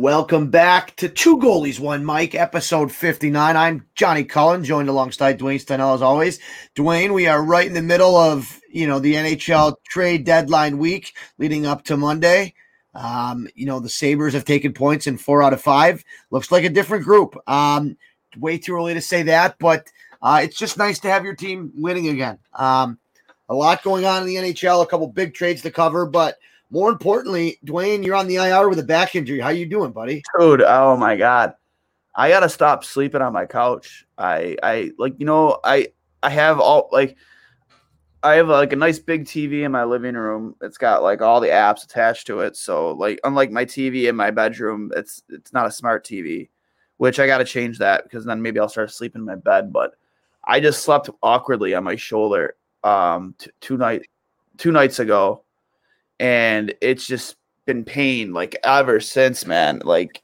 Welcome back to Two Goalies, One Mic, episode 59. I'm Johnny Cullen, joined alongside Dwayne Stenell as always. Dwayne, we are right in the middle of, you know, the NHL trade deadline week leading up to Monday. Um, you know, the Sabres have taken points in four out of five. Looks like a different group. Um, way too early to say that, but uh, it's just nice to have your team winning again. Um, a lot going on in the NHL, a couple big trades to cover, but – more importantly, Dwayne, you're on the IR with a back injury. How you doing, buddy? Dude, oh my god. I gotta stop sleeping on my couch. I I like you know, I I have all like I have like a nice big TV in my living room. It's got like all the apps attached to it. So like unlike my TV in my bedroom, it's it's not a smart TV, which I got to change that because then maybe I'll start sleeping in my bed. But I just slept awkwardly on my shoulder um t- two night two nights ago and it's just been pain like ever since, man. Like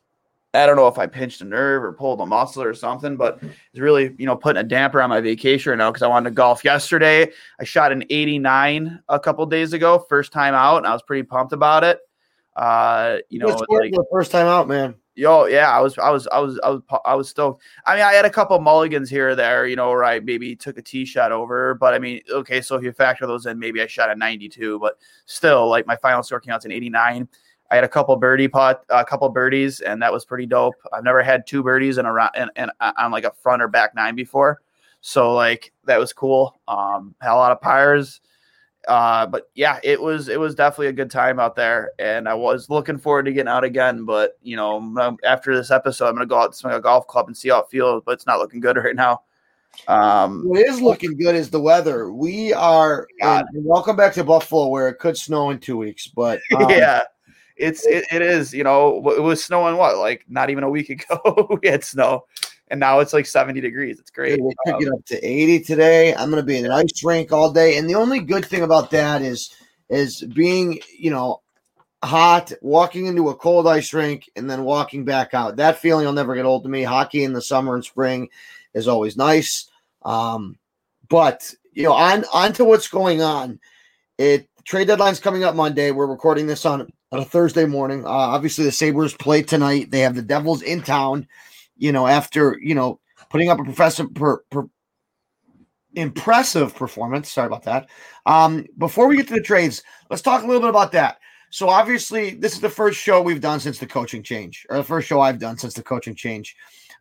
I don't know if I pinched a nerve or pulled a muscle or something, but it's really, you know, putting a damper on my vacation right now because I wanted to golf yesterday. I shot an 89 a couple days ago, first time out, and I was pretty pumped about it. Uh, you know, like, the first time out, man. Yo, yeah, I was, I was, I was, I was, I was stoked. I mean, I had a couple mulligans here or there, you know, where I maybe took a tee shot over, but I mean, okay, so if you factor those in, maybe I shot a 92, but still, like my final score came out to an 89. I had a couple birdie pot, a couple birdies, and that was pretty dope. I've never had two birdies in a round and, and on like a front or back nine before, so like that was cool. Um, had a lot of pyres uh, but yeah, it was it was definitely a good time out there, and I was looking forward to getting out again. But you know, after this episode, I'm gonna go out to swing a golf club and see how it feels. But it's not looking good right now. Um, what is looking good is the weather. We are welcome back to Buffalo, where it could snow in two weeks. But um, yeah, it's it, it is. You know, it was snowing what like not even a week ago. we had snow and now it's like 70 degrees. It's great. We'll pick it up to 80 today. I'm going to be in an ice rink all day, and the only good thing about that is is being you know hot, walking into a cold ice rink, and then walking back out. That feeling will never get old to me. Hockey in the summer and spring is always nice. Um, but you know, on on to what's going on. It trade deadline's coming up Monday. We're recording this on on a Thursday morning. Uh, obviously, the Sabres play tonight. They have the Devils in town you know, after, you know, putting up a professor per, per, impressive performance. Sorry about that. Um, before we get to the trades, let's talk a little bit about that. So obviously, this is the first show we've done since the coaching change, or the first show I've done since the coaching change.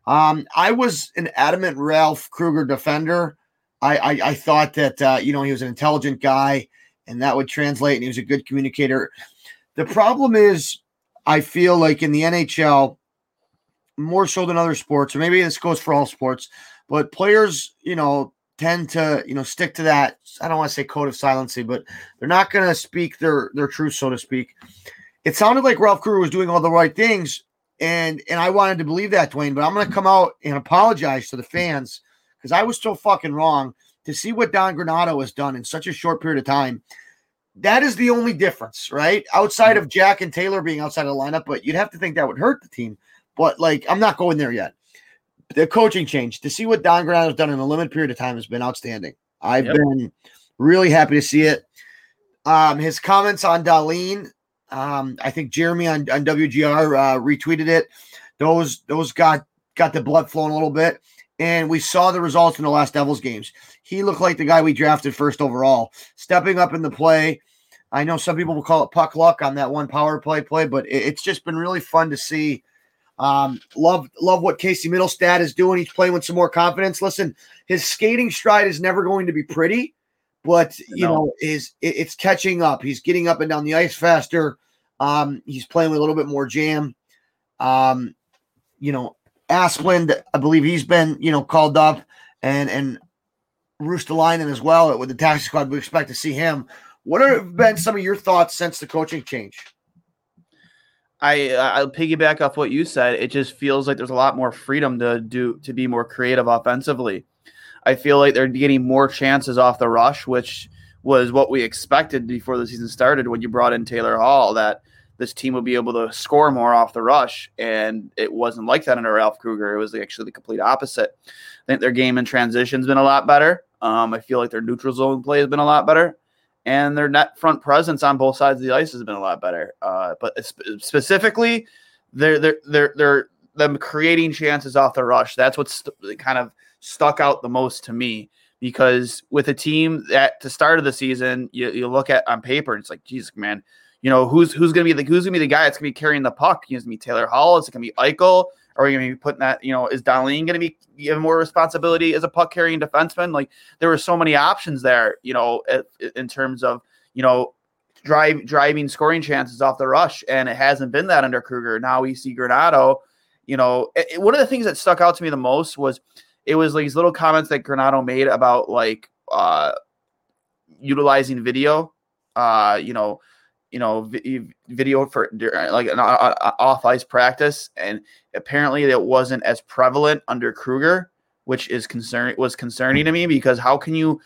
Um, I was an adamant Ralph Krueger defender. I, I, I thought that uh, you know he was an intelligent guy, and that would translate, and he was a good communicator. The problem is, I feel like in the NHL, more so than other sports, or maybe this goes for all sports, but players, you know, tend to, you know, stick to that. I don't want to say code of silency, but they're not going to speak their their truth, so to speak. It sounded like Ralph Krueger was doing all the right things, and and I wanted to believe that, Dwayne. But I'm going to come out and apologize to the fans because I was so fucking wrong. To see what Don Granato has done in such a short period of time, that is the only difference, right? Outside mm-hmm. of Jack and Taylor being outside of the lineup, but you'd have to think that would hurt the team. But like, I'm not going there yet. The coaching change to see what Don Granato has done in a limited period of time has been outstanding. I've yep. been really happy to see it. Um, his comments on Dahlin, um, I think Jeremy on, on WGR uh, retweeted it. Those those got got the blood flowing a little bit, and we saw the results in the last Devils games. He looked like the guy we drafted first overall, stepping up in the play. I know some people will call it puck luck on that one power play play, but it, it's just been really fun to see. Um, love love what Casey Mittelstadt is doing. He's playing with some more confidence. Listen, his skating stride is never going to be pretty, but you No. know, is it, it's catching up. He's getting up and down the ice faster. Um, he's playing with a little bit more jam. Um, you know, Asplund, I believe he's been you know called up, and and Ruotsalainen as well with the taxi squad. We expect to see him. What have been some of your thoughts since the coaching change? I I'll piggyback off what you said. It just feels like there's a lot more freedom to do to be more creative offensively. I feel like they're getting more chances off the rush, which was what we expected before the season started when you brought in Taylor Hall that this team would be able to score more off the rush. And it wasn't like that under Ralph Krueger. It was actually the complete opposite. I think their game in transition's been a lot better. Um, I feel like their neutral zone play has been a lot better. And their net front presence on both sides of the ice has been a lot better. Uh, but sp- specifically, they're they're they're they're them creating chances off the rush. That's what's st- kind of stuck out the most to me because with a team at the start of the season, you, you look at on paper, and it's like, Jesus, man, you know who's who's gonna be the who's gonna be the guy that's gonna be carrying the puck? Is it gonna be Taylor Hall? Is it gonna be Eichel? Are we gonna be putting that? You know, is Dahlin gonna be given more responsibility as a puck carrying defenseman? Like there were so many options there. You know, in terms of you know drive driving scoring chances off the rush, and it hasn't been that under Krueger. Now we see Granato. You know, it- one of the things that stuck out to me the most was it was like these little comments that Granato made about like uh utilizing video. Uh, you know, you know, vi- video for uh, like an uh, uh, off ice practice, and apparently it wasn't as prevalent under Krueger, which is concern was concerning to me because how can you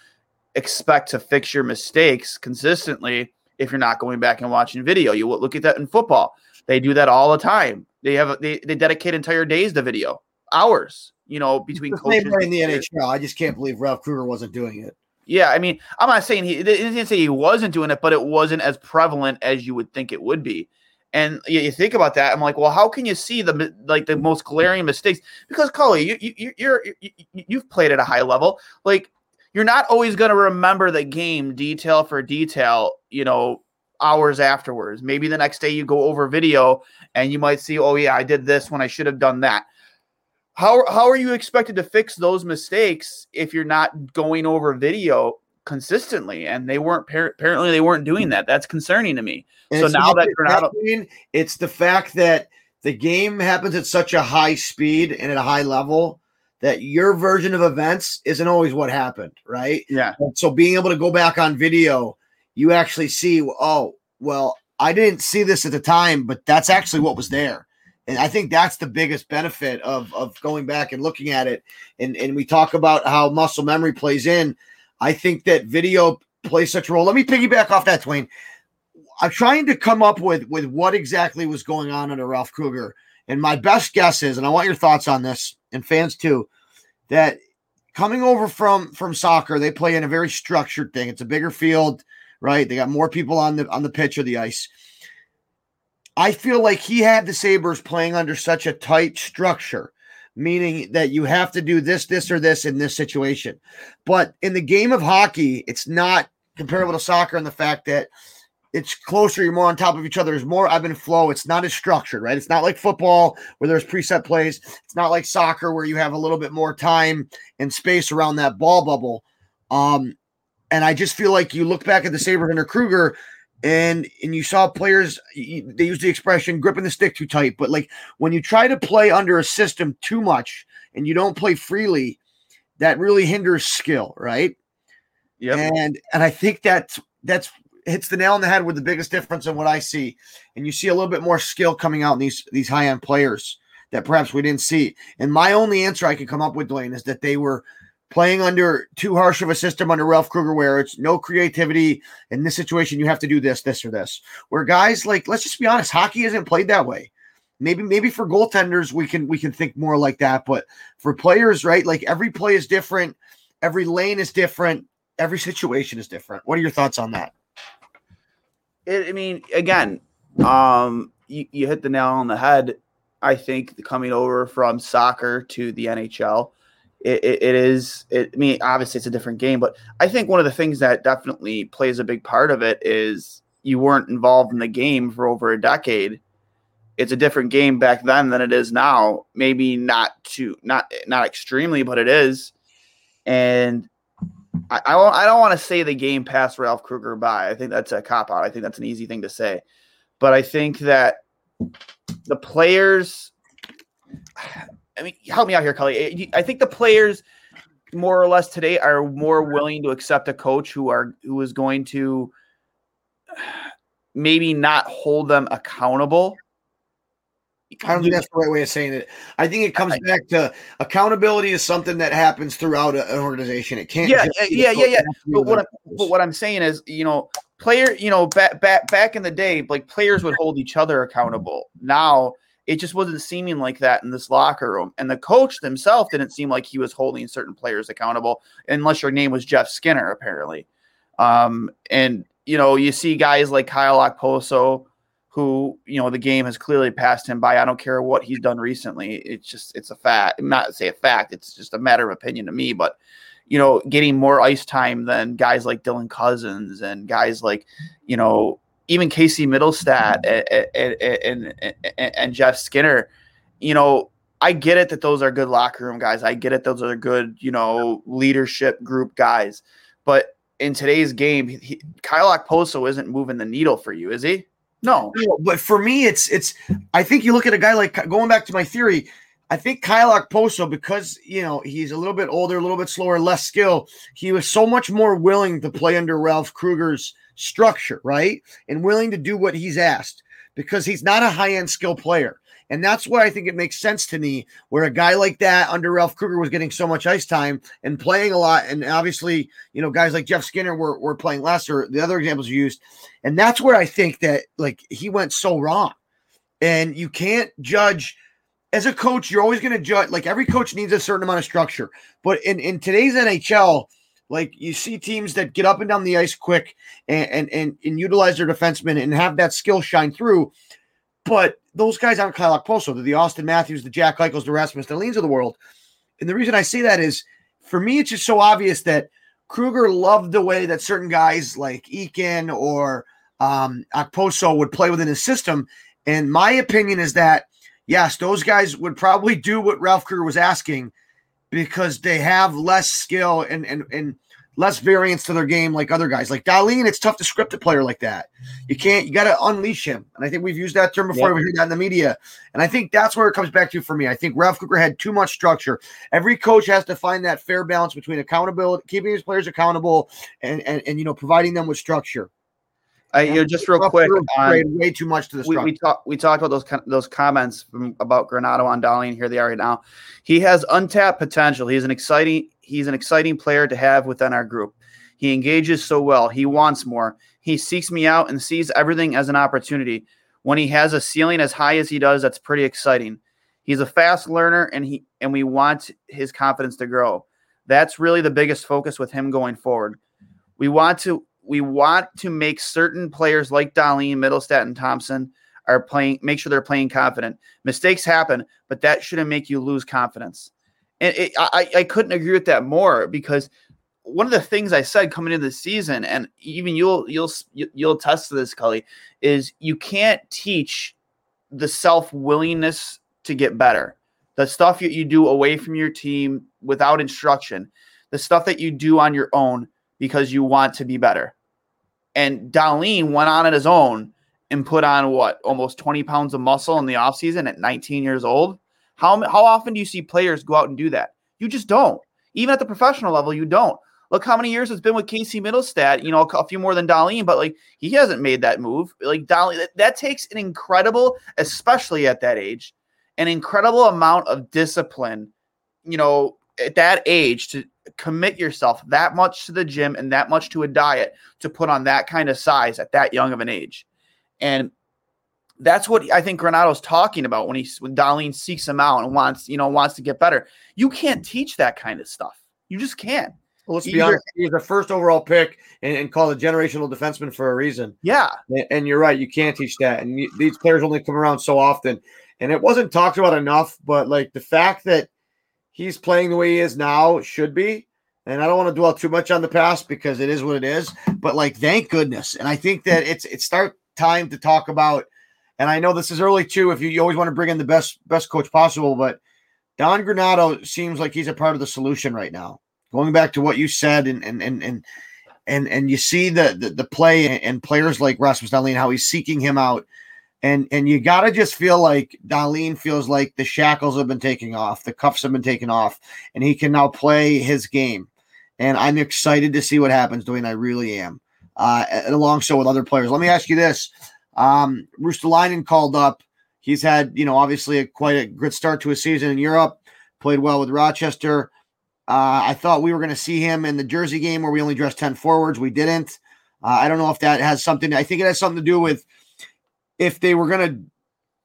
expect to fix your mistakes consistently if you're not going back and watching video? You look at that in football; they do that all the time. They have they, they dedicate entire days to video, hours. You know, between coaches. in the. NHL. I just can't believe Ralph Krueger wasn't doing it. Yeah, I mean, I'm not saying he didn't say he wasn't doing it, but it wasn't as prevalent as you would think it would be. And you, you think about that, I'm like, well, how can you see the like the most glaring mistakes? Because Cully, you, you you're you, you- you've played at a high level. Like you're not always going to remember the game detail for detail. You know, hours afterwards. Maybe the next day you go over video and you might see, oh yeah, I did this when I should have done that how how are you expected to fix those mistakes if you're not going over video consistently and they weren't par- apparently they weren't doing that that's concerning to me And So now that Granato- it's the fact that the game happens at such a high speed and at a high level that your version of events isn't always what happened, right? yeah And so being able to go back on video, you actually see, oh, well, I didn't see this at the time, but that's actually what was there. And I think that's the biggest benefit of of going back and looking at it. And and we talk about how muscle memory plays in. I think that video plays such a role. Let me piggyback off that, Dwayne. I'm trying to come up with with what exactly was going on under Ralph Krueger. And my best guess is, and I want your thoughts on this, and fans too, that coming over from from soccer, they play in a very structured thing. It's a bigger field, right? They got more people on the on the pitch or the ice. I feel like he had the Sabres playing under such a tight structure, meaning that you have to do this, this, or this in this situation. But in the game of hockey, it's not comparable to soccer in the fact that it's closer, you're more on top of each other. There's more ebb and flow. It's not as structured, right? It's not like football where there's preset plays. It's not like soccer where you have a little bit more time and space around that ball bubble. Um, and I just feel like you look back at the Sabres under Krueger and and you saw players they use the expression gripping the stick too tight, but like when you try to play under a system too much and you don't play freely, that really hinders skill, right? yeah And and I think that's that's hits the nail on the head with the biggest difference in what I see. And you see a little bit more skill coming out in these these high end players that perhaps we didn't see. And my only answer I could come up with, Dwayne, is that they were playing under too harsh of a system under Ralph Krueger, where it's no creativity. In this situation, you have to do this, this, or this. Where guys like, let's just be honest, hockey isn't played that way. Maybe, maybe for goaltenders, we can we can think more like that. But for players, right? Like every play is different, every lane is different, every situation is different. What are your thoughts on that? it, I mean, again, um, you, you hit the nail on the head. I think coming over from soccer to the NHL, it, it, it is. It, I mean, obviously it's a different game, but I think one of the things that definitely plays a big part of it is you weren't involved in the game for over a decade. It's a different game back then than it is now. Maybe not too not not extremely, but it is. And I I, I don't want to say the game passed Ralph Krueger by. I think that's a cop out. I think that's an easy thing to say. But I think that the players I mean, help me out here, Cully. Eh, I think the players more or less today are more willing to accept a coach who are who is going to maybe not hold them accountable. I don't think that's the right way of saying it. I think it comes I- back to accountability is something that happens throughout an organization. It can't. Yeah, just eh, yeah, yeah, yeah. it has to be But what, I'm, but what I'm saying is, you know, player, you know, back back back in the day, like players would hold each other accountable. Now it just wasn't seeming like that in this locker room, and the coach himself didn't seem like he was holding certain players accountable, unless your name was Jeff Skinner, apparently. Um, and you know, you see guys like Kyle Okposo, who you know the game has clearly passed him by. I don't care what he's done recently. It's just it's a fact. Not say a fact. It's just a matter of opinion to me, but you know, getting more ice time than guys like Dylan Cozens and guys like, you know, even Casey Mittelstadt and, and, and, and Jeff Skinner. You know, I get it that those are good locker room guys. I get it; those are good, you know, leadership group guys. But in today's game, he, Kyle Okposo isn't moving the needle for you, is he? No. But for me, it's it's. I think you look at a guy like going back to my theory. I think Kyle Okposo, because you know he's a little bit older, a little bit slower, less skill. He was so much more willing to play under Ralph Krueger's structure, right, and willing to do what he's asked because he's not a high end skill player. And that's why I think it makes sense to me where a guy like that under Ralph Krueger was getting so much ice time and playing a lot. And obviously, you know, guys like Jeff Skinner were, were playing less, or the other examples you used. And that's where I think that like he went so wrong. And you can't judge as a coach, you're always going to judge like every coach needs a certain amount of structure. But in, in today's NHL, like you see teams that get up and down the ice quick and, and and and utilize their defensemen and have that skill shine through. But those guys aren't Kyle Okposo. They're the Auston Matthews, the Jack Eichels, the Rasmus Dahlins of the world. And the reason I say that is for me, it's just so obvious that Krueger loved the way that certain guys like Eakin or um, Okposo would play within his system. And my opinion is that, yes, those guys would probably do what Ralph Krueger was asking because they have less skill and, and, and less variance to their game like other guys. Like Dahlin, it's tough to script a player like that. You can't, you got to unleash him. And I think we've used that term before. Yep. We heard that in the media. And I think that's where it comes back to for me. I think Ralph Krueger had too much structure. Every coach has to find that fair balance between accountability, keeping his players accountable, and and, and you know providing them with structure. I, you know, just real quick, sprayed way too much to the we, we talked we talked about those those comments from, about Granato on Dahlin. Here they are right now. He has untapped potential. He's an exciting he's an exciting player to have within our group. He engages so well. He wants more. He seeks me out and sees everything as an opportunity. When he has a ceiling as high as he does, that's pretty exciting. He's a fast learner and he and we want his confidence to grow. That's really the biggest focus with him going forward. We want to we want to make certain players like Dahlin, Mittelstadt, and Thompson are playing, make sure they're playing confident. Mistakes happen, but that shouldn't make you lose confidence. And it, I, I couldn't agree with that more because one of the things I said coming into the season, and even you'll you'll you'll attest to this, Cully, is you can't teach the self willingness to get better. The stuff that you do away from your team without instruction, the stuff that you do on your own because you want to be better. And Dahlin went on at his own and put on what almost 20 pounds of muscle in the offseason at 19 years old. How, how often do you see players go out and do that? You just don't. Even at the professional level, you don't. Look how many years it's been with Casey Mittelstadt, you know, a, a few more than Dahlin, but like he hasn't made that move. Like Dahlin, that, that takes an incredible, especially at that age, an incredible amount of discipline, you know, at that age to commit yourself that much to the gym and that much to a diet to put on that kind of size at that young of an age. And that's what I think Granato's talking about when he when Dahlin seeks him out and wants, you know, wants to get better. You can't teach that kind of stuff. You just can't. Well, let's be Either- honest. He was the first overall pick and, and called a generational defenseman for a reason. Yeah. And- And you're right. You can't teach that. And you, these players only come around so often. And it wasn't talked about enough, but like the fact that he's playing the way he is now should be. And I don't want to dwell too much on the past because it is what it is. But like, thank goodness. And I think that it's it's start time to talk about. And I know this is early too. If you, you always want to bring in the best best coach possible, but Don Granato seems like he's a part of the solution right now. Going back to what you said, and and and and and, and you see the, the the play and players like Rasmus Dahlin, how he's seeking him out and and you got to just feel like Dahlin feels like the shackles have been taken off, the cuffs have been taken off, and he can now play his game. And I'm excited to see what happens, Dwayne. I really am. Uh, and alongside with other players. Let me ask you this: um, Ruotsalainen called up. He's had, you know, obviously a quite a good start to his season in Europe. Played well with Rochester. Uh, I thought we were going to see him in the Jersey game where we only dressed ten forwards. We didn't. Uh, I don't know if that has something. I think it has something to do with if they were going to,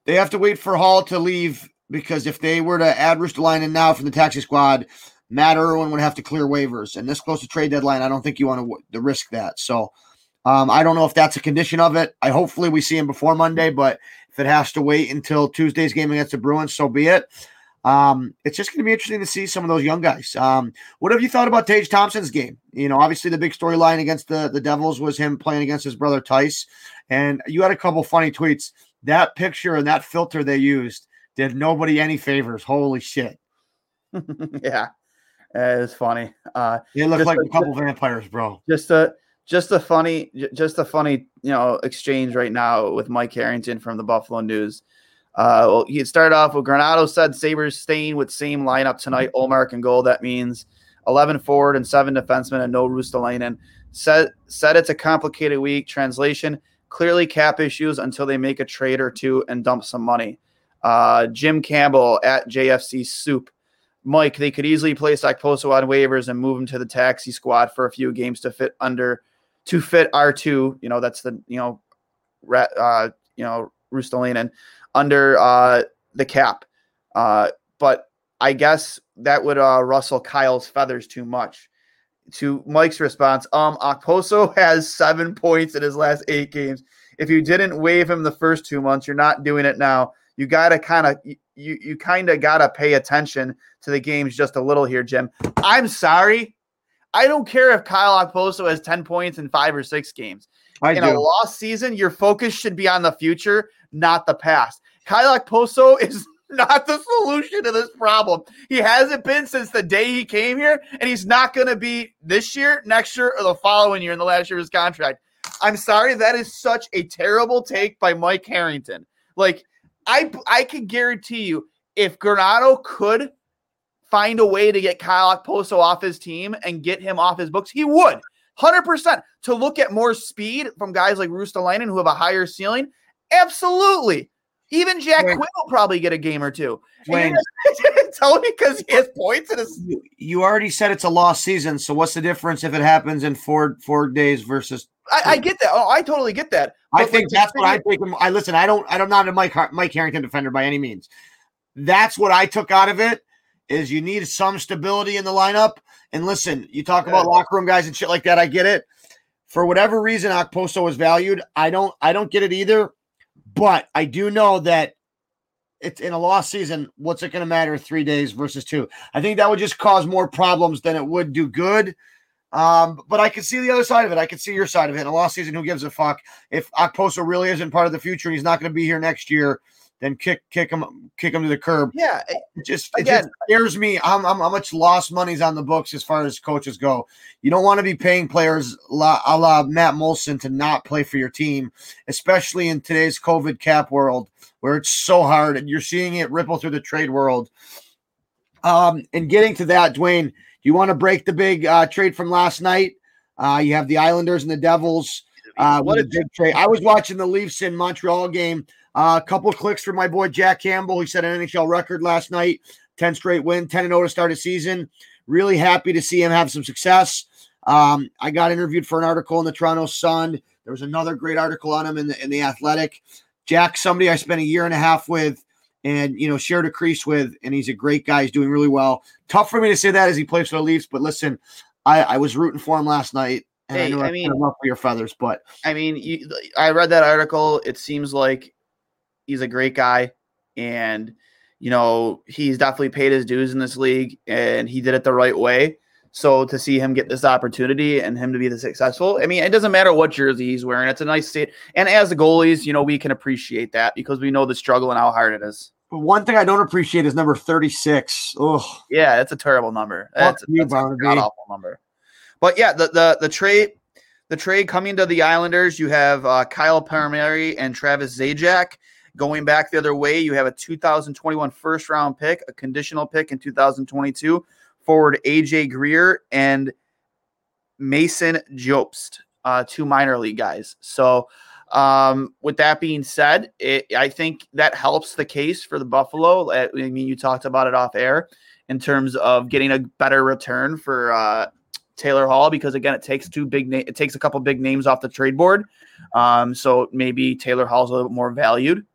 they have to wait for Hall to leave because if they were to add Ruotsalainen now from the taxi squad, Matt Irwin would have to clear waivers. And this close to trade deadline, I don't think you want to, to risk that. So um, I don't know if that's a condition of it. I hopefully we see him before Monday, but if it has to wait until Tuesday's game against the Bruins, so be it. Um, it's just going to be interesting to see some of those young guys. Um, what have you thought about Tage Thompson's game? You know, obviously the big storyline against the the Devils was him playing against his brother Tice, and you had a couple funny tweets. That picture and that filter they used did nobody any favors. Holy shit! yeah, it's funny. Uh, they look like a, a couple vampires, bro. Just a just a funny, just a funny, you know, exchange right now with Mike Harrington from the Buffalo News. Uh, well, he started off with Granato said Sabres staying with same lineup tonight. Ullmark and goal. That means 11 forward and seven defensemen and no Ruotsalainen. Said, said it's a complicated week. Translation clearly cap issues until they make a trade or two and dump some money. Uh, Jim Campbell at JFC Soup. Mike, they could easily place Okposo on waivers and move him to the taxi squad for a few games to fit under to fit R2. You know, that's the, you know, uh, you know, Ruotsalainen under uh, the cap. Uh, but I guess that would uh, rustle Kyle's feathers too much. To Mike's response, um, Okposo has seven points in his last eight games. If you didn't waive him the first two months, you're not doing it now. You gotta kind of you you kind of gotta pay attention to the games just a little here, Jim. I'm sorry. I don't care if Kyle Okposo has 10 points in five or six games. I in do. a lost season, your focus should be on the future, not the past. Kyle Poso is not the solution to this problem. He hasn't been since the day he came here, and he's not going to be this year, next year, or the following year in the last year of his contract. I'm sorry, that is such a terrible take by Mike Harrington. Like, I I can guarantee you, if Granato could find a way to get Kyle Poso off his team and get him off his books, he would. 100% to look at more speed from guys like Ruotsalainen who have a higher ceiling. Absolutely. Even Jack Wait. Quinn will probably get a game or two. Wayne, tell me because he has points in his. You, you already said it's a lost season, so what's the difference if it happens in four four days versus? I, I get that. Oh, I totally get that. I think that's what I think. I listen. I don't. I'm not a Mike Mike Harrington defender by any means. That's what I took out of it. Is you need some stability in the lineup. And listen, you talk about locker room guys and shit like that. I get it. For whatever reason, Okposo is valued. I don't. I don't get it either. But I do know that it's in a lost season. What's it going to matter three days versus two? I think that would just cause more problems than it would do good. Um, but I can see the other side of it. I can see your side of it. In a lost season, who gives a fuck? If Okposo really isn't part of the future and he's not going to be here next year, then kick kick him kick them to the curb. Yeah, it just it again, just scares me. How, how, how much lost money's on the books as far as coaches go. You don't want to be paying players la, a la Matt Moulson to not play for your team, especially in today's COVID cap world where it's so hard and you're seeing it ripple through the trade world. Um, and getting to that, Dwayne, you want to break the big uh, trade from last night? Uh, you have the Islanders and the Devils. Uh, what a big trade! I was watching the Leafs in Montreal game. Uh, a couple clicks for my boy Jack Campbell. He set an NHL record last night, 10 straight win, 10 0 to start a season. Really happy to see him have some success. Um, I got interviewed for an article in the Toronto Sun. There was another great article on him in the in the Athletic. Jack, somebody I spent a year and a half with, and you know shared a crease with, and he's a great guy. He's doing really well. Tough for me to say that as he plays for the Leafs, but listen, I, I was rooting for him last night. And hey, I, know I mean, for your feathers, but I mean, you, I read that article. It seems like He's a great guy, and you know he's definitely paid his dues in this league, and he did it the right way. So to see him get this opportunity and him to be the successful, I mean, it doesn't matter what jersey he's wearing. It's a nice state. And as the goalies, you know, we can appreciate that because we know the struggle and how hard it is. But one thing I don't appreciate is number 36. Oh, yeah, it's a terrible number. That's, you, that's a awful number. But yeah, the the the trade the trade coming to the Islanders, you have uh, Kyle Palmieri and Travis Zajac. Going back the other way, you have a 2021 first round pick, a conditional pick in 2022 forward AJ Greer and Mason Jobst, uh, two minor league guys. So, um, with that being said, it, I think that helps the case for the Buffalo. I mean, you talked about it off air in terms of getting a better return for uh, Taylor Hall because again, it takes two big na- it takes a couple big names off the trade board. Um, so maybe Taylor Hall's a little bit more valued.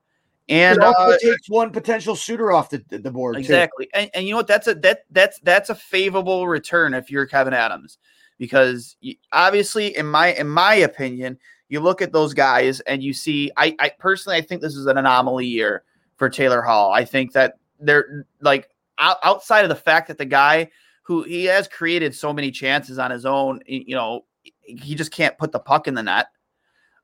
And it also uh, takes one potential suitor off the, the board. Exactly. And, and you know what? That's a that that's that's a favorable return if you're Kevyn Adams, because you, obviously, in my in my opinion, you look at those guys and you see. I, I personally, I think this is an anomaly year for Taylor Hall. I think that they're like outside of the fact that the guy who he has created so many chances on his own, you know, he just can't put the puck in the net.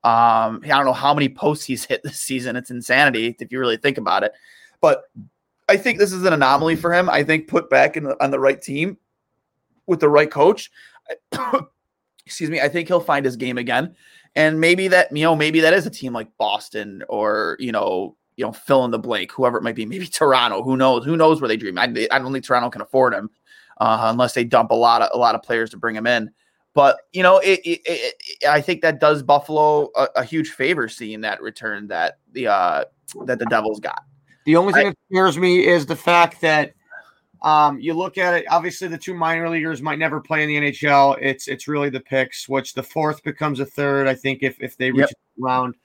Um, I don't know how many posts he's hit this season. It's insanity if you really think about it. But I think this is an anomaly for him. I think put back in the, on the right team with the right coach. excuse me. I think he'll find his game again, and maybe that you know maybe that is a team like Boston or you know you know fill in the blank whoever it might be. Maybe Toronto. Who knows? Who knows where they dream? I, I don't think Toronto can afford him uh, unless they dump a lot of a lot of players to bring him in. But you know, it, it, I think that does Buffalo a, a, huge favor seeing that return that the uh, that the Devils got. The only thing I, that scares me is the fact that um, you look at it. Obviously, the two minor leaguers might never play in the NHL. It's it's really the picks, which the fourth becomes a third. I think if if they reach yep. round.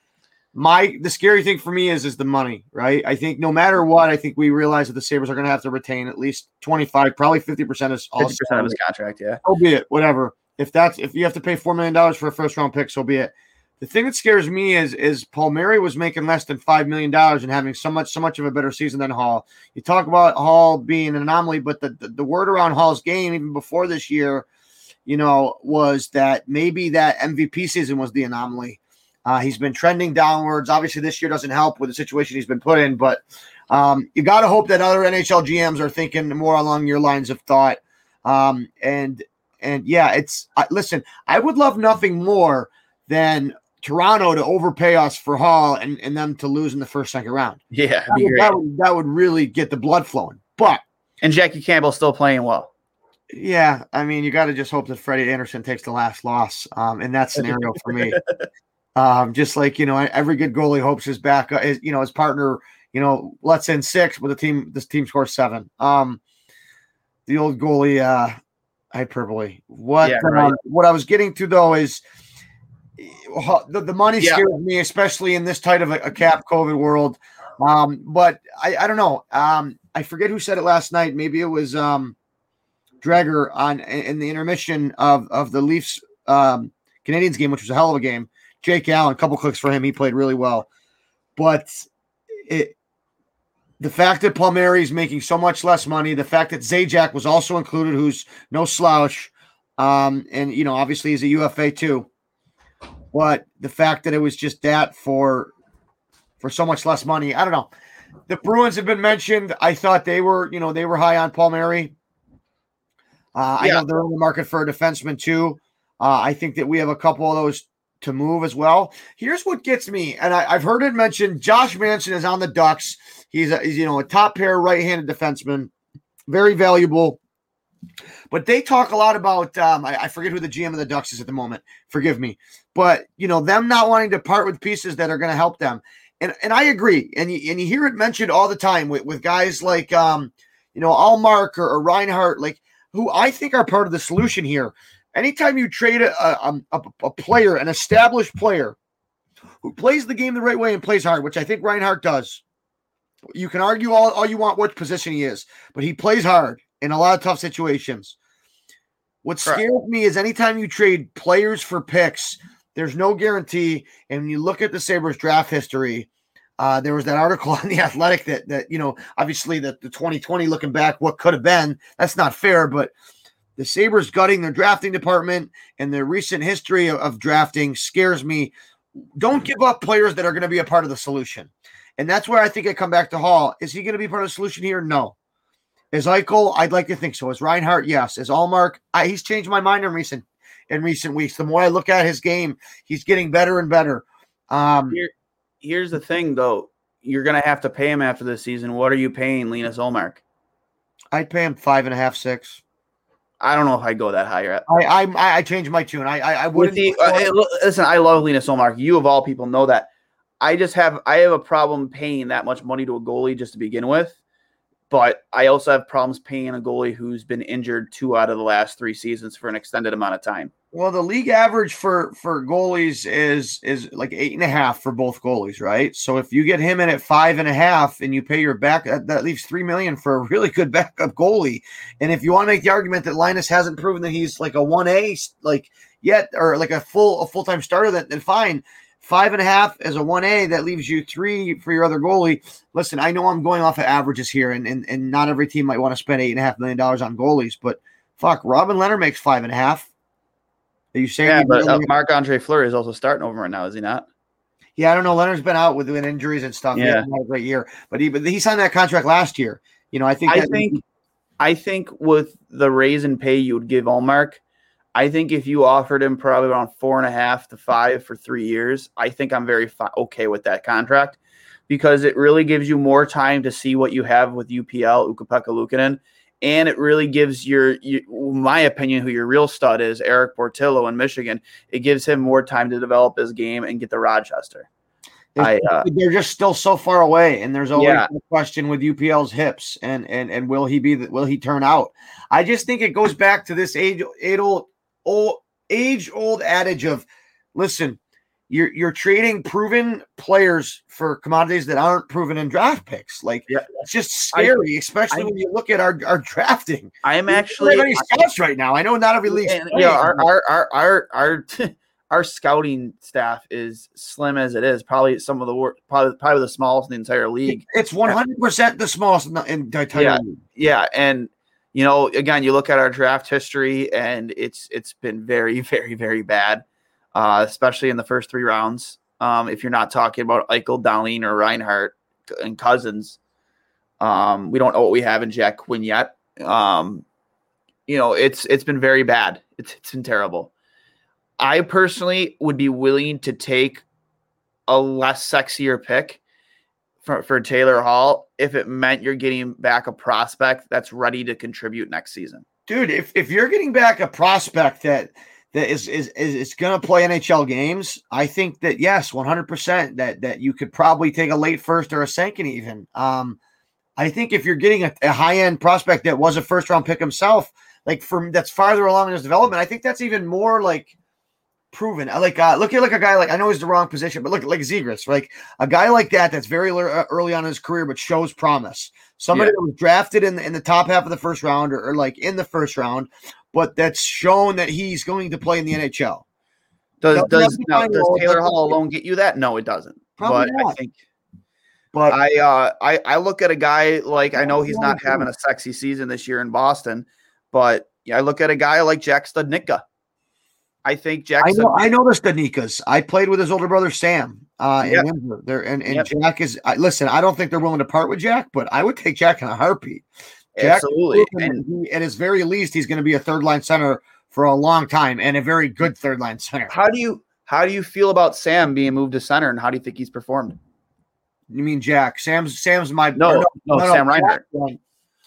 My the scary thing for me is is the money, right? I think no matter what, I think we realize that the Sabres are going to have to retain at least twenty five, probably fifty percent of fifty percent of his contract. Yeah, so be it. Whatever if that's if you have to pay four million dollars for a first round pick, so be it. The thing that scares me is is Palmieri was making less than five million dollars and having so much so much of a better season than Hall. You talk about Hall being an anomaly, but the, the, the word around Hall's game even before this year, you know, was that maybe that MVP season was the anomaly. Uh, he's been trending downwards. Obviously, this year doesn't help with the situation he's been put in, but um, you got to hope that other NHL GMs are thinking more along your lines of thought. Um, and and yeah, it's uh, listen. I would love nothing more than Toronto to overpay us for Hall and, and them to lose in the first second round. Yeah, that would, that would, that would really get the blood flowing. But and Jackie Campbell still playing well. Yeah, I mean, you got to just hope that Freddie Andersen takes the last loss um, in that scenario for me. um, just like you know, every good goalie hopes his back, uh, his, you know, his partner, you know, lets in six, but the team, this team scores seven. Um, the old goalie, uh, hyperbole. What yeah, right. um, what I was getting to though is the, the money yeah. scares me, especially in this tight of a, a cap COVID world. Um, but I, I don't know. Um, I forget who said it last night. Maybe it was um, Dreger on in the intermission of of the Leafs um, Canadiens game, which was a hell of a game. Jake Allen, a couple clicks for him. He played really well, but it the fact that Palmieri is making so much less money, the fact that Zajac was also included, who's no slouch, um, and you know, obviously he's a UFA too. But the fact that it was just that for for so much less money, I don't know. The Bruins have been mentioned. I thought they were, you know, they were high on Palmieri. Uh, yeah. I know they're in the market for a defenseman too. Uh, I think that we have a couple of those to move as well. Here's what gets me, and I, have heard it mentioned. Josh Manson is on the Ducks. He's a he's, you know a top pair right-handed defenseman, very valuable. But they talk a lot about um, I, I, forget who the GM of the Ducks is at the moment. Forgive me, but you know them not wanting to part with pieces that are going to help them, and and I agree. And you, and you hear it mentioned all the time with, with guys like um, you know Ullmark or, or Reinhart, like who I think are part of the solution here. Anytime you trade a, a, a, a player, an established player who plays the game the right way and plays hard, which I think Reinhart does, you can argue all, all you want which position he is, but he plays hard in a lot of tough situations. What Correct. scares me is anytime you trade players for picks, there's no guarantee. And when you look at the Sabres draft history, uh, there was that article on the Athletic that that you know, obviously that the 2020 looking back, what could have been. That's not fair, but the Sabres gutting their drafting department and their recent history of, of drafting scares me. Don't give up players that are going to be a part of the solution. And that's where I think I come back to Hall. Is he going to be part of the solution here? No. Is Eichel? I'd like to think so. Is Reinhart? Yes. Is Ullmark? I, he's changed my mind in recent in recent weeks. The more I look at his game, he's getting better and better. Um, Here, here's the thing, though. You're going to have to pay him after this season. What are you paying Linus Ullmark? I'd pay him five and a half, six. I don't know if I'd go that high yet. I I, I changed my tune. I I, I wouldn't. the, uh, listen, I love Linus Ullmark. You of all people know that. I just have I have a problem paying that much money to a goalie just to begin with. But I also have problems paying a goalie who's been injured two out of the last three seasons for an extended amount of time. Well, the league average for for goalies is is like eight and a half for both goalies, right? So if you get him in at five and a half and you pay your back, that, that leaves three million for a really good backup goalie. And if you want to make the argument that Linus hasn't proven that he's like a one A like yet or like a full a full time starter, then, then fine. Five and a half as a one A that leaves you three for your other goalie. Listen, I know I'm going off of averages here, and and, and not every team might want to spend eight and a half million dollars on goalies, but fuck, Robin Lehner makes five and a half. Are you saying? Yeah, he but uh, Marc Andre Fleury is also starting over right now, is he not? yeah, I don't know. Lehner's been out with, injuries and stuff. Yeah. hasn't had a great year, but he but he signed that contract last year. You know, I think I think I think with the raise in pay you would give Ullmark, I think if you offered him probably around four and a half to five for three years, I think I'm very fi- okay with that contract because it really gives you more time to see what you have with UPL Ukko-Pekka Luukkonen, and it really gives your, you, my opinion, who your real stud is, Erik Portillo in Michigan. It gives him more time to develop his game and get to Rochester. I, uh, they're just still so far away, and there's always Yeah. the question with UPL's hips, and and and will he be? The, will he turn out? I just think it goes back to this age age old old age old adage of, listen, you're you're trading proven players for commodities that aren't proven in draft picks. Like Yeah. it's just scary, especially I- when you look at our our drafting. I'm actually scouts right now. I know not every league. Yeah, our our our our our, our scouting staff is slim as it is. Probably some of the wor- probably probably the smallest in the entire league. It's one hundred percent the smallest in the in the entire Yeah. league. Yeah, and you know, again, you look at our draft history, and it's it's been very, very, very bad, uh, especially in the first three rounds. Um, if you're not talking about Eichel, Dahlin, or Reinhart and Cozens, um, we don't know what we have in Jack Quinn yet. Um, you know, it's it's been very bad. It's it's been terrible. I personally would be willing to take a less sexier pick for, for Taylor Hall if it meant you're getting back a prospect that's ready to contribute next season. dude if, if you're getting back a prospect that that is is is, is going to play nhl games. I think that yes 100% that that you could probably take a late first or a second even. Um i think if you're getting a, a high-end prospect that was a first round pick himself like from that's farther along in his development i think that's even more like proven. I like uh, look at like a guy like i know he's the wrong position but look like Zegras, like a guy like that that's very uh, early on in his career but shows promise. Somebody Yeah. that was drafted in the, in the top half of the first round or, or like in the first round but that's shown that he's going to play in the nhl Does does, now, does Taylor Hall alone get you that? No, it doesn't. Probably but I not. think but I uh I, I look at a guy like I know he's not having a sexy season this year in Boston, but I look at a guy like Jack Studnicka. I think Jack I know, I know the Studnickas. I played with his older brother Sam uh, Yep. There and, and Yep. Jack is. I, listen, I don't think they're willing to part with Jack, but I would take Jack in a heartbeat. Absolutely. And he- at his very least, he's going to be a third line center for a long time and a very good third line center. how do you how do you feel about Sam being moved to center and how do you think he's performed? You mean Jack? Sam's Sam's my No, no, Sam Reinhart. Jack-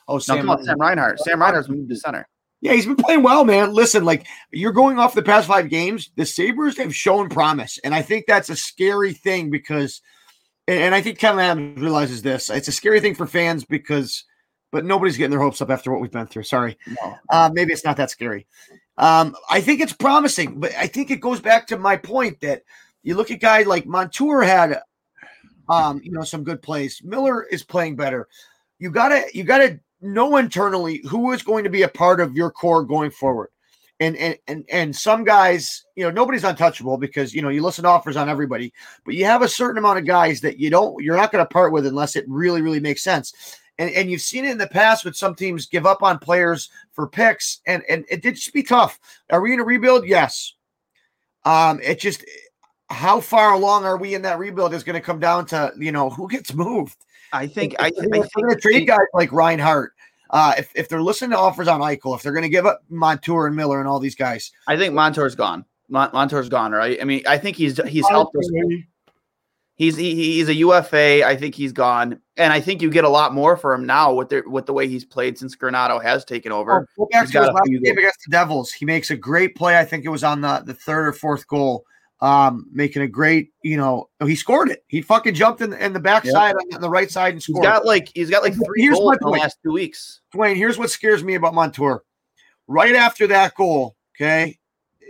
Oh, No, Sam. come on, Sam Reinhart. Sam Reinhart's moved to center. Yeah, he's been playing well, man. Listen, like you're going off the past five games, the Sabres have shown promise. And I think that's a scary thing because, and and I think Kevyn Adams realizes this. It's a scary thing for fans because, but nobody's getting their hopes up after what we've been through. Sorry. No. Uh, maybe it's not that scary. Um, I think it's promising, but I think it goes back to my point that you look at guy like Montour had, um, you know, some good plays. Miller is playing better. You gotta, you gotta know internally who is going to be a part of your core going forward. And and and and some guys, you know, nobody's untouchable because you know you listen to offers on everybody, but you have a certain amount of guys that you don't, you're not going to part with unless it really, really makes sense. And, and you've seen it in the past with some teams give up on players for picks, and, and it did just be tough. Are we in a rebuild? Yes. Um, it just how far along are we in that rebuild is going to come down to you know who gets moved. I think I, I If think they're going to trade guys like Reinhart. Uh, if, if they're listening to offers on Eichel, if they're going to give up Montour and Miller and all these guys, I think Montour's gone. Mon- Montour's gone, right? I mean, I think he's he's helped us. He's he, he's a UFA. I think he's gone, and I think you get a lot more for him now with the with the way he's played since Granato has taken over. Oh, go back He's to his last game goals. against the Devils. He makes a great play. I think it was on the, the third or fourth goal. Um, making a great, you know, he scored it. He fucking jumped in, in the backside on the right side and scored. He's got like he's got like three Here's goals in the last two weeks. Dwayne, here's what scares me about Montour. Right after that goal, okay,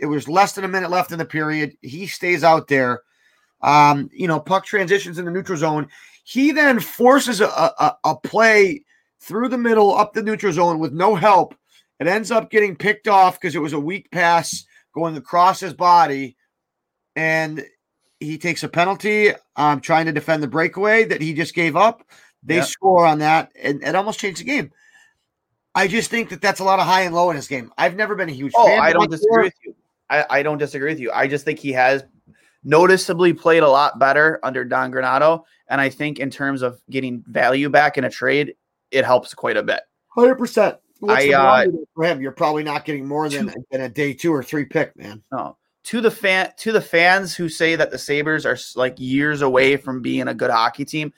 it was less than a minute left in the period. He stays out there. Um, you know, puck transitions in the neutral zone. He then forces a, a, a play through the middle up the neutral zone with no help. It ends up getting picked off because it was a weak pass going across his body. And he takes a penalty um, trying to defend the breakaway that he just gave up. They Yep. score on that, and it almost changed the game. I just think that that's a lot of high and low in his game. I've never been a huge Oh, fan. I don't disagree with you. I, I don't disagree with you. I just think he has noticeably played a lot better under Don Granato, and I think in terms of getting value back in a trade, it helps quite a bit. Hundred percent. What's I, uh, for him? You're probably not getting more than, than a day two or three pick, man. No. To the fan to the fans who say that the Sabres are like years away from being a good hockey team,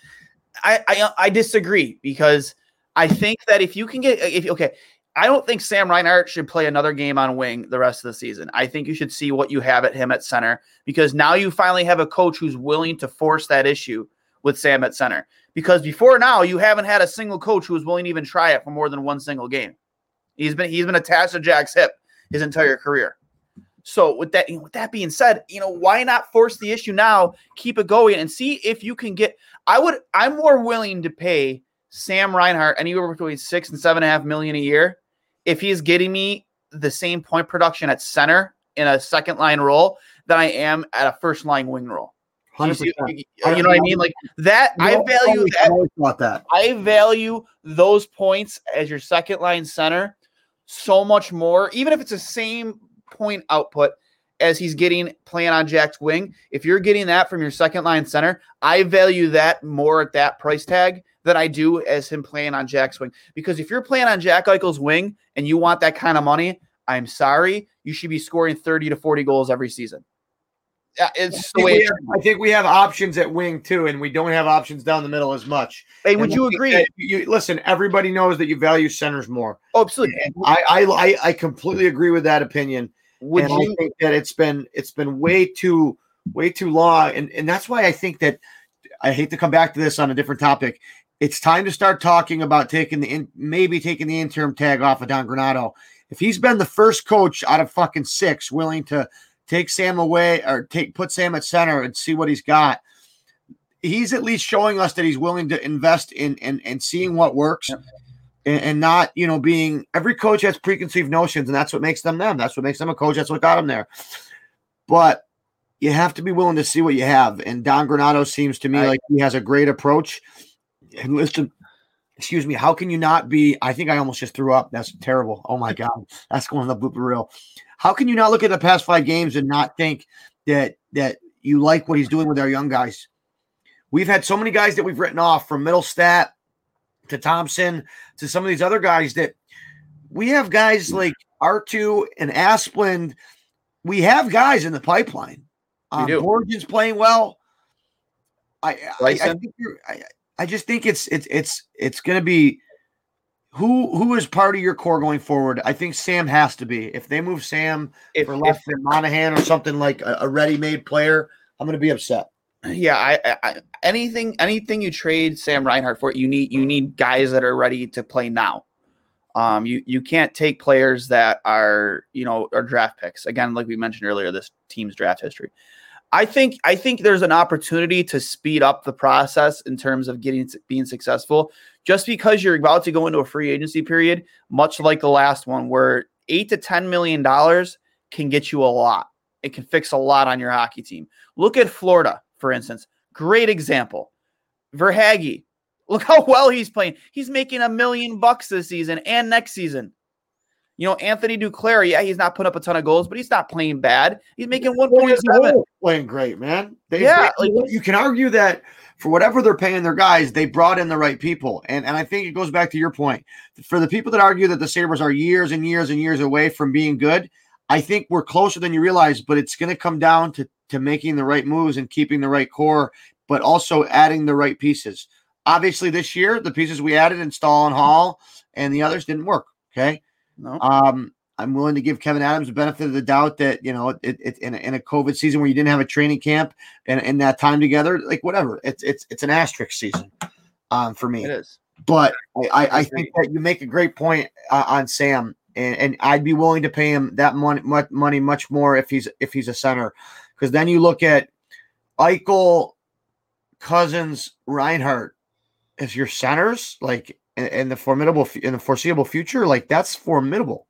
I I, I disagree because I think that if you can get if okay, I don't think Sam Reinhart should play another game on wing the rest of the season. I think you should see what you have at him at center because now you finally have a coach who's willing to force that issue with Sam at center. Because before now, you haven't had a single coach who was willing to even try it for more than one single game. He's been he's been attached to Jack's hip his entire career. So with that with that being said, you know why not force the issue now, keep it going, and see if you can get. I would. I'm more willing to pay Sam Reinhart anywhere between six and seven and a half million a year if he's getting me the same point production at center in a second line role than I am at a first line wing role. You, see- you- know what I mean? Like that. I value that thought that. I value those points as your second line center so much more, even if it's the same point output as he's getting playing on Jack's wing. If you're getting that from your second line center, I value that more at that price tag than I do as him playing on Jack's wing. Because if you're playing on Jack Eichel's wing and you want that kind of money, I'm sorry, you should be scoring 30 to 40 goals every season. Yeah, It's the I way think, it we have, I think we have options at wing too, and we don't have options down the middle as much. Hey, would And you agree? You, listen, everybody knows that you value centers more. Oh, absolutely. I I, I, I completely agree with that opinion. Would and you I think that it's been it's been way too way too long, and and that's why I think that I hate to come back to this on a different topic. It's time to start talking about taking the in, maybe taking the interim tag off of Don Granato. If he's been the first coach out of fucking six willing to take Sam away or take put Sam at center and see what he's got, he's at least showing us that he's willing to invest in and and seeing what works. And, and not, you know, being every coach has preconceived notions, and that's what makes them them. That's what makes them a coach. That's what got them there. But you have to be willing to see what you have. And Don Granato seems to me I- like he has a great approach. And listen, excuse me, how can you not be? I think I almost just threw up. That's terrible. Oh my God. That's going on the blooper reel. How can you not look at the past five games and not think that that you like what he's doing with our young guys? We've had so many guys that we've written off from Mittelstadt to Thompson to some of these other guys that we have guys like Arttu and Asplund. We have guys in the pipeline. Um. Borgen's playing well. I I, I think you're, I, I just think it's it's it's it's going to be who who is part of your core going forward. I think Sam has to be. If they move Sam if, for if less than Monahan or something like a, a ready-made player, I'm going to be upset. Yeah, I, I, I anything anything you trade Sam Reinhart for, you need you need guys that are ready to play now. Um, you you can't take players that are you know are draft picks again, like we mentioned earlier. This team's draft history. I think I think there's an opportunity to speed up the process in terms of getting being successful. Just because you're about to go into a free agency period, much like the last one, where eight to ten million dollars can get you a lot. It can fix a lot on your hockey team. Look at Florida, for instance. Great example. Verhaeghe. Look how well he's playing. He's making a million bucks this season and next season. You know, Anthony Duclair, yeah, he's not putting up a ton of goals, but he's not playing bad. He's making one point seven. Playing great, man. They, Yeah, they- like- you can argue that for whatever they're paying their guys, they brought in the right people, and and I think it goes back to your point. For the people that argue that the Sabres are years and years and years away from being good, I think we're closer than you realize. But it's going to come down to to making the right moves and keeping the right core, but also adding the right pieces. Obviously, this year the pieces we added in Staal and Hall and the others didn't work. Okay. No. Um, I'm willing to give Kevyn Adams the benefit of the doubt that you know it, it in, a, in a COVID season where you didn't have a training camp and in that time together, like whatever. It's it's it's an asterisk season, um, for me. It is. But I, I, I think that you make a great point uh, on Sam, and, and I'd be willing to pay him that money much money much more if he's if he's a center, because then you look at Eichel, Cozens, Reinhart as your centers, like in, in the formidable in the foreseeable future, like that's formidable.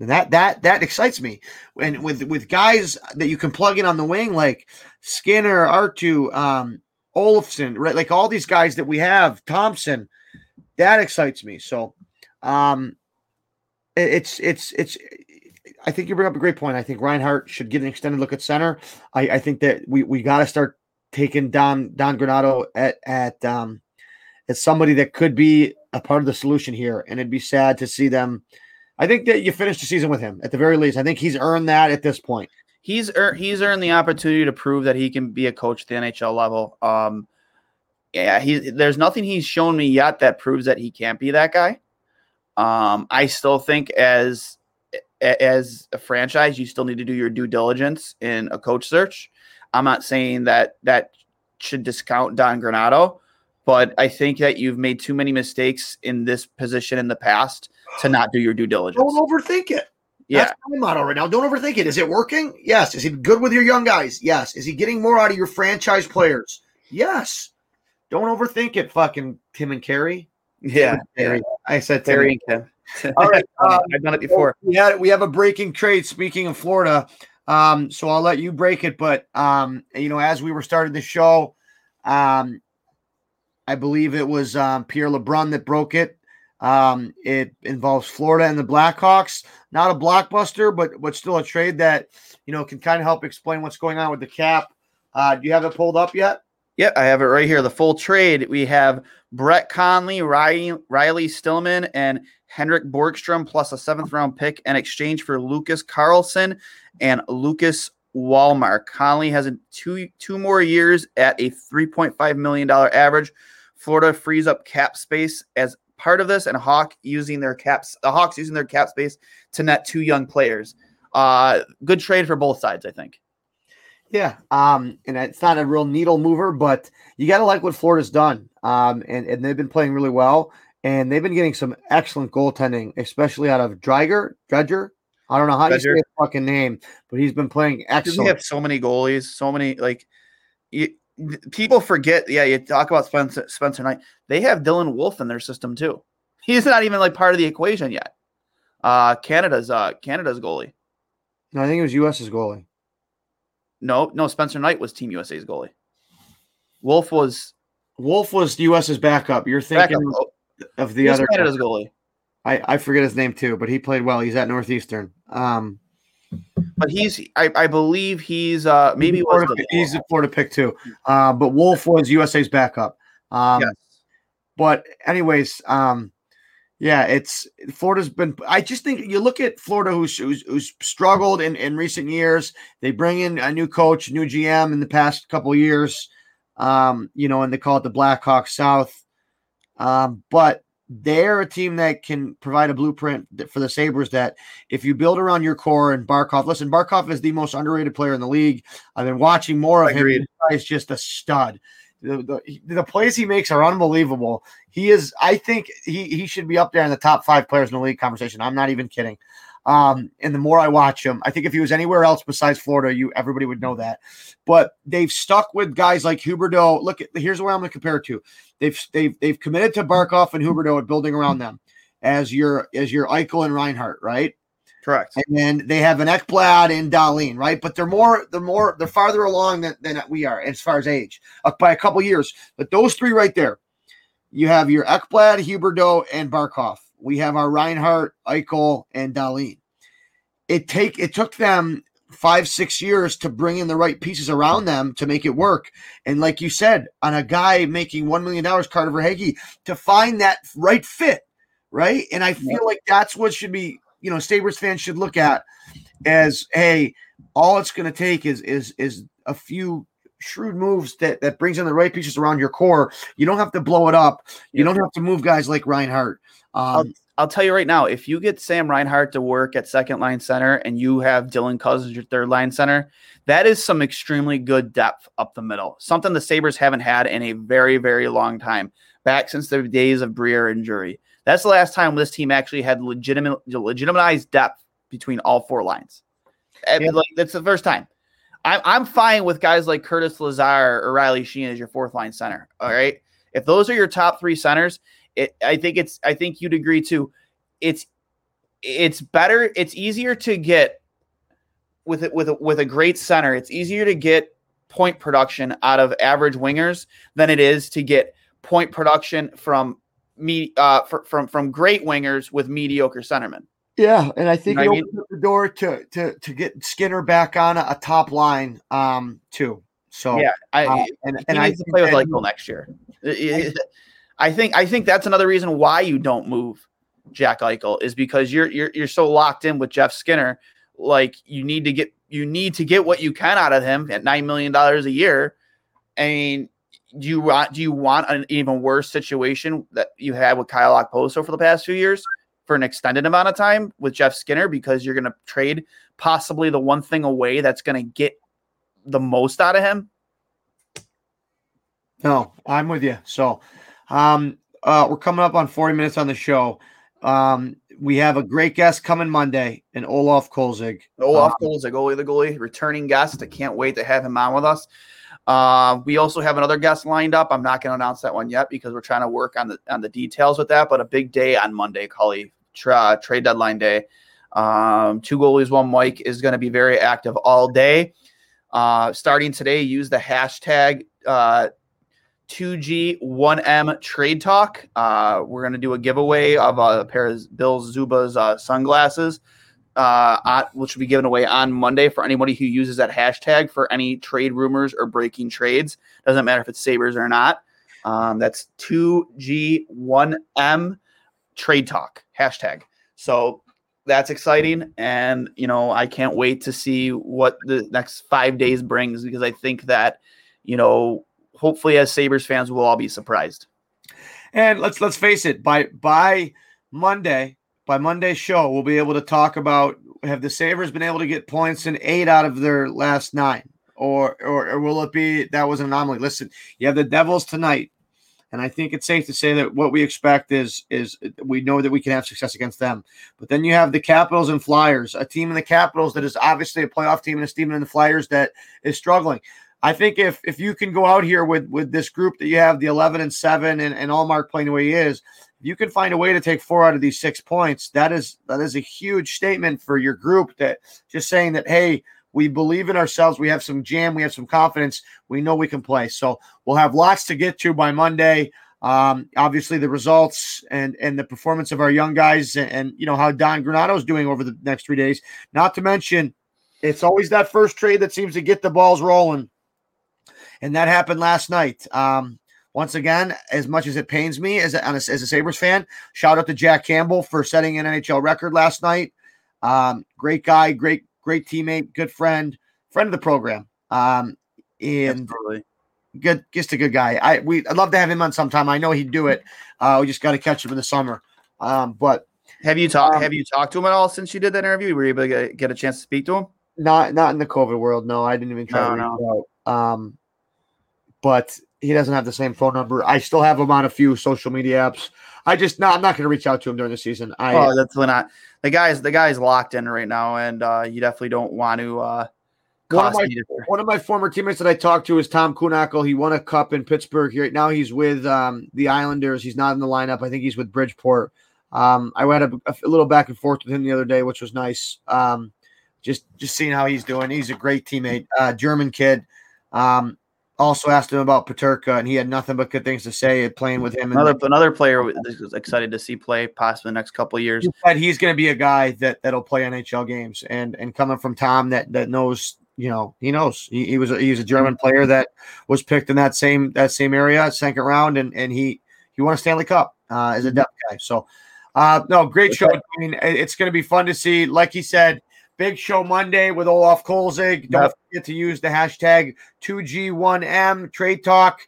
And that that that excites me. And with with guys that you can plug in on the wing, like Skinner, Arttu, um, Olofsson, right? Like all these guys that we have, Thompson, that excites me. So um it- it's it's it's I think you bring up a great point. I think Reinhart should get an extended look at center. I, I think that we we gotta start taking Don Don Granato at at um as somebody that could be a part of the solution here. And it'd be sad to see them. I think that you finish the season with him at the very least. I think he's earned that at this point. He's ear- he's earned the opportunity to prove that he can be a coach at the NHL level. Um, yeah, he there's nothing he's shown me yet that proves that he can't be that guy. Um, I still think as as a franchise, you still need to do your due diligence in a coach search. I'm not saying that that should discount Don Granato, but I think that you've made too many mistakes in this position in the past to not do your due diligence. Don't overthink it. Yeah, That's my motto right now. Don't overthink it. Is it working? Yes. Is he good with your young guys? Yes. Is he getting more out of your franchise players? Yes. Don't overthink it, fucking Tim and Kerry. yeah, Terry. I said. Terry and Kim. All right, um, I've done it before. We had we have a breaking trade. Speaking of Florida, um, so I'll let you break it. But um, you know, as we were starting the show, um, I believe it was um, Pierre LeBrun that broke it. Um, it involves Florida and the Blackhawks. Not a blockbuster, but but still a trade that you know can kind of help explain what's going on with the cap. Uh, do you have it pulled up yet? Yeah, I have it right here. The full trade. We have Brett Connolly, Riley, Riley Stillman, and Henrik Borgstrom, plus a seventh round pick in exchange for Lucas Carlsson and Lucas Wallmark. Connolly has a two two more years at a three point five million dollar average. Florida frees up cap space as part of this, and Hawk using their caps. The Hawks using their cap space to net two young players. Uh, good trade for both sides, I think. Yeah, um, and it's not a real needle mover, but you got to like what Florida's done. Um, and, and they've been playing really well, and they've been getting some excellent goaltending, especially out of Dreiger, Dredger. I don't know how you say Dredger. his fucking name, but he's been playing excellent. We have so many goalies, so many like you, people forget. Yeah, you talk about Spencer Spencer Knight. They have Dylan Wolf in their system too. He's not even like part of the equation yet. Uh Canada's uh Canada's goalie. no, I think it was US's goalie. No, no, Spencer Knight was Team USA's goalie. Wolf was Wolf was US's backup. You're thinking backup. Oh, of the he other. Canada's goalie. I, I forget his name too, but he played well. He's at Northeastern. Um, But he's I, I believe he's uh maybe he's, Florida, the, he's a Florida pick too. Uh, but Wolf was USA's backup. Um, yes. But anyways, um, yeah, it's Florida's been. I just think you look at Florida, who's who's, who's struggled in, in recent years. They bring in a new coach, new GM in the past couple of years. Um, you know, and they call it the Blackhawks South. Um, but they're a team that can provide a blueprint for the Sabres that if you build around your core and Barkov, listen, Barkov is the most underrated player in the league. I've been watching more of him. Agreed. Guy just a stud. The, the, the plays he makes are unbelievable. He is, I think he he should be up there in the top five players in the league conversation. I'm not even kidding. Um, and the more I watch him, I think if he was anywhere else besides Florida, you everybody would know that. But they've stuck with guys like Huberdeau. Look at here's where I'm going to compare it to. They've they've they've committed to Barkov and Huberdeau at building around them as your as your Eichel and Reinhart, right? Correct. And then they have an Ekblad and Dahlin, right? But they're more, they're more, they're farther along than, than we are as far as age, uh, by a couple years. But those three right there, you have your Ekblad, Huberdeau, and Barkov. We have our Reinhart, Eichel, and Dahlin. It take it took them five, six years to bring in the right pieces around them to make it work. And like you said, on a guy making one million dollars, Carter Verhaeghe, to find that right fit, right? And I feel like that's what should be, you know, Sabres fans should look at as hey, all it's going to take is is is a few shrewd moves that that brings in the right pieces around your core. You don't have to blow it up. You don't have to move guys like Reinhart. I'll, Um, I'll tell you right now, if you get Sam Reinhart to work at second line center and you have Dylan Cozens your third line center, that is some extremely good depth up the middle. Something the Sabres haven't had in a very, very long time, back since the days of Briere and Drury. That's the last time this team actually had legitimate legitimized depth between all four lines. Yeah. like, that's the first time. I'm, I'm fine with guys like Curtis Lazar or Riley Sheahan as your fourth line center. All right. If those are your top three centers, it, I think it's I think you'd agree too. It's it's better. It's easier to get with it with a, with a great center. It's easier to get point production out of average wingers than it is to get point production from me uh fr- from from great wingers with mediocre centermen. Yeah, and I think know it what I opens up the door to to to get Skinner back on a, a top line um too. So Yeah, I uh, and, he and I needs to think play with Eichel next year. I think I think that's another reason why you don't move Jack Eichel is because you're you're you're so locked in with Jeff Skinner. Like you need to get you need to get what you can out of him at nine million dollars a year. I mean, do you want do you want an even worse situation that you had with Kyle Okposo for the past few years for an extended amount of time with Jeff Skinner because you're going to trade possibly the one thing away that's going to get the most out of him? No, I'm with you. So, um, uh, we're coming up on 40 minutes on the show. Um, we have a great guest coming Monday, and Olaf Kolzig. Olaf Um, the goalie, the goalie, returning guest. I can't wait to have him on with us. Uh, we also have another guest lined up. I'm not going to announce that one yet because we're trying to work on the on the details with that. But a big day on Monday, Cully, tra- trade deadline day. Um, two goalies, one Mic is going to be very active all day. Uh, starting today, use the hashtag uh, 2G1M Trade Talk. Uh, we're going to do a giveaway of a pair of Bill Zuba's uh, sunglasses, uh, which will be given away on Monday for anybody who uses that hashtag for any trade rumors or breaking trades. Doesn't matter if it's Sabres or not. Um, that's 2G1M Trade Talk hashtag. So that's exciting. And, you know, I can't wait to see what the next five days brings because I think that, you know, hopefully as Sabres fans, we'll all be surprised. And let's let's face it, by by Monday, by Monday's show, we'll be able to talk about have the Sabres been able to get points in eight out of their last nine? Or or, or will it be that was an anomaly? Listen, you have the Devils tonight. And I think it's safe to say that what we expect is is we know that we can have success against them. But then you have the Capitals and Flyers, a team in the Capitals that is obviously a playoff team, and a team in the Flyers that is struggling. I think if if you can go out here with with this group that you have, the eleven and seven, and and Ullmark playing the way he is, you can find a way to take four out of these six points. That is that is a huge statement for your group. That just saying that hey, we believe in ourselves. We have some jam. We have some confidence. We know we can play. So we'll have lots to get to by Monday. Um, obviously, the results and and the performance of our young guys, and, and you know how Don Granato is doing over the next three days. Not to mention, it's always that first trade that seems to get the balls rolling, and that happened last night. Um, once again, as much as it pains me as a, as a Sabres fan, shout out to Jack Campbell for setting an NHL record last night. Um, great guy, great great teammate, good friend, friend of the program. Um, and Absolutely. good, just a good guy. I we I'd love to have him on sometime. I know he'd do it. Uh, we just got to catch him in the summer. Um, but Have you talked? Um, have you talked to him at all since you did that interview? Were you able to get, a chance to speak to him? not not in the COVID world. No, I didn't even try to No, out. Um, but he doesn't have the same phone number. I still have him on a few social media apps. I just no, I'm not going to reach out to him during the season. I oh, that's not the guy's. The guy's locked in right now, and uh, you definitely don't want to. Uh, One of my- One of my former teammates that I talked to is Tom Kühnhackl. He won a cup in Pittsburgh. Right now, he's with um, the Islanders. He's not in the lineup. I think he's with Bridgeport. Um, I had a, a little back and forth with him the other day, which was nice. Um, just just seeing how he's doing. He's a great teammate, uh, German kid. Um, also asked him about Peterka, and he had nothing but good things to say playing with him. Another another player was excited to see play possibly the next couple years. But he's going to be a guy that that'll play NHL games, and and coming from Tom that that knows, you know, he knows he, he was a, he was a German player that was picked in that same that same area, second round, and and he he won a Stanley Cup uh, as a depth guy. So, uh, no, great show. I mean, it's going to be fun to see. Like he said Big show Monday with Olaf Kolzig. Don't yep. forget to use the hashtag 2G1M Trade Talk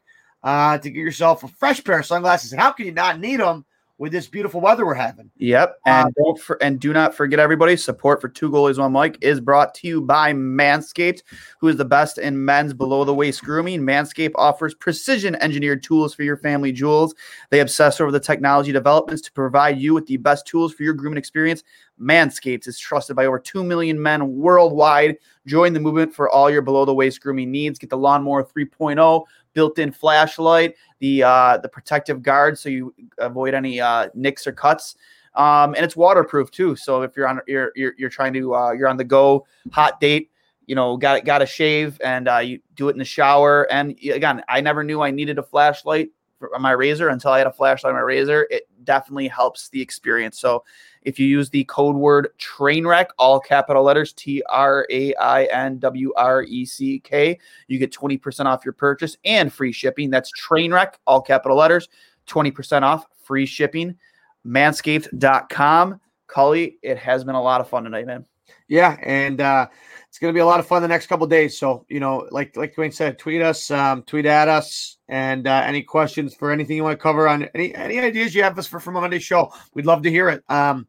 uh, to get yourself a fresh pair of sunglasses. And how can you not need them with this beautiful weather we're having. Yep. And um, don't for, and do not forget everybody, support for two goalies one mic is brought to you by Manscaped, who is the best in men's below the waist grooming. Manscaped offers precision engineered tools for your family jewels. They obsess over the technology developments to provide you with the best tools for your grooming experience. Manscaped is trusted by over 2 million men worldwide. Join the movement for all your below the waist grooming needs. Get the Lawnmower 3.0 built-in flashlight, the uh, the protective guard so you avoid any uh, nicks or cuts. Um, and it's waterproof too. So if you're on you're you're, you're trying to uh, you're on the go, hot date, you know, got got to shave and uh, you do it in the shower. And again, I never knew I needed a flashlight on my razor until I had a flashlight on my razor. It definitely helps the experience. So if you use the code word Trainwreck, all capital letters T R A I N W R E C K, you get 20% off your purchase and free shipping. That's Trainwreck, all capital letters, 20% off, free shipping. Manscaped.com. Cully, it has been a lot of fun tonight, man. Yeah, and uh, it's going to be a lot of fun the next couple days. So, you know, like like Dwayne said, tweet us, um, tweet at us, and uh, any questions for anything you want to cover on any any ideas you have us for for Monday's show, we'd love to hear it. Um,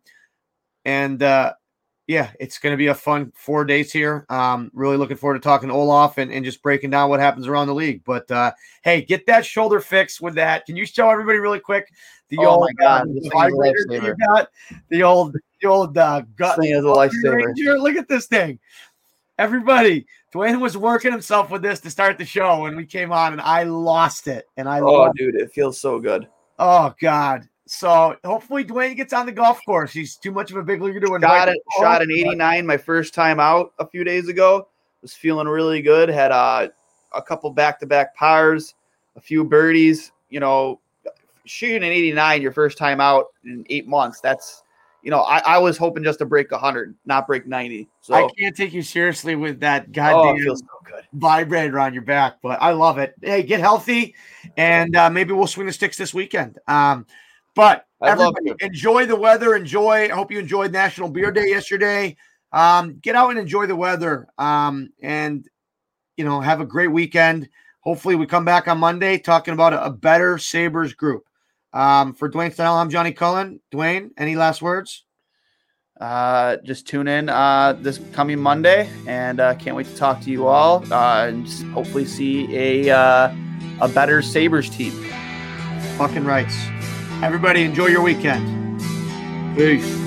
and uh, yeah, it's going to be a fun four days here. Um, really looking forward to talking to Olaf and, and just breaking down what happens around the league. But uh, hey, get that shoulder fixed with that. Can you show everybody really quick the oh old my god, uh, the vibrator you got, the old the old uh, gut this thing is a lifesaver. Look at this thing. Everybody, Dwayne was working himself with this to start the show when we came on, and I lost it. And I oh, dude, it. it feels so good. Oh God. So hopefully Dwayne gets on the golf course. He's too much of a big leaguer to invite. Shot it, shot an 89 my first time out a few days ago. Was feeling really good. Had uh, a couple back to back pars, a few birdies. You know, shooting an 89 your first time out in eight months. That's you know, I, I was hoping just to break 100, not break 90. So I can't take you seriously with that goddamn oh, so vibrator on your back, but I love it. Hey, get healthy, and uh, maybe we'll swing the sticks this weekend. Um, but I everybody, enjoy the weather. Enjoy. I hope you enjoyed National Beer Day yesterday. Um, get out and enjoy the weather. Um, and you know, have a great weekend. Hopefully, we come back on Monday talking about a, a better Sabres group. Um, for Dwayne Snell, I'm Johnny Cullen. Dwayne, any last words? Uh, just tune in uh, this coming Monday, and uh, can't wait to talk to you all uh, and hopefully see a uh, a better Sabres team. Fucking rights. Everybody, enjoy your weekend. Peace.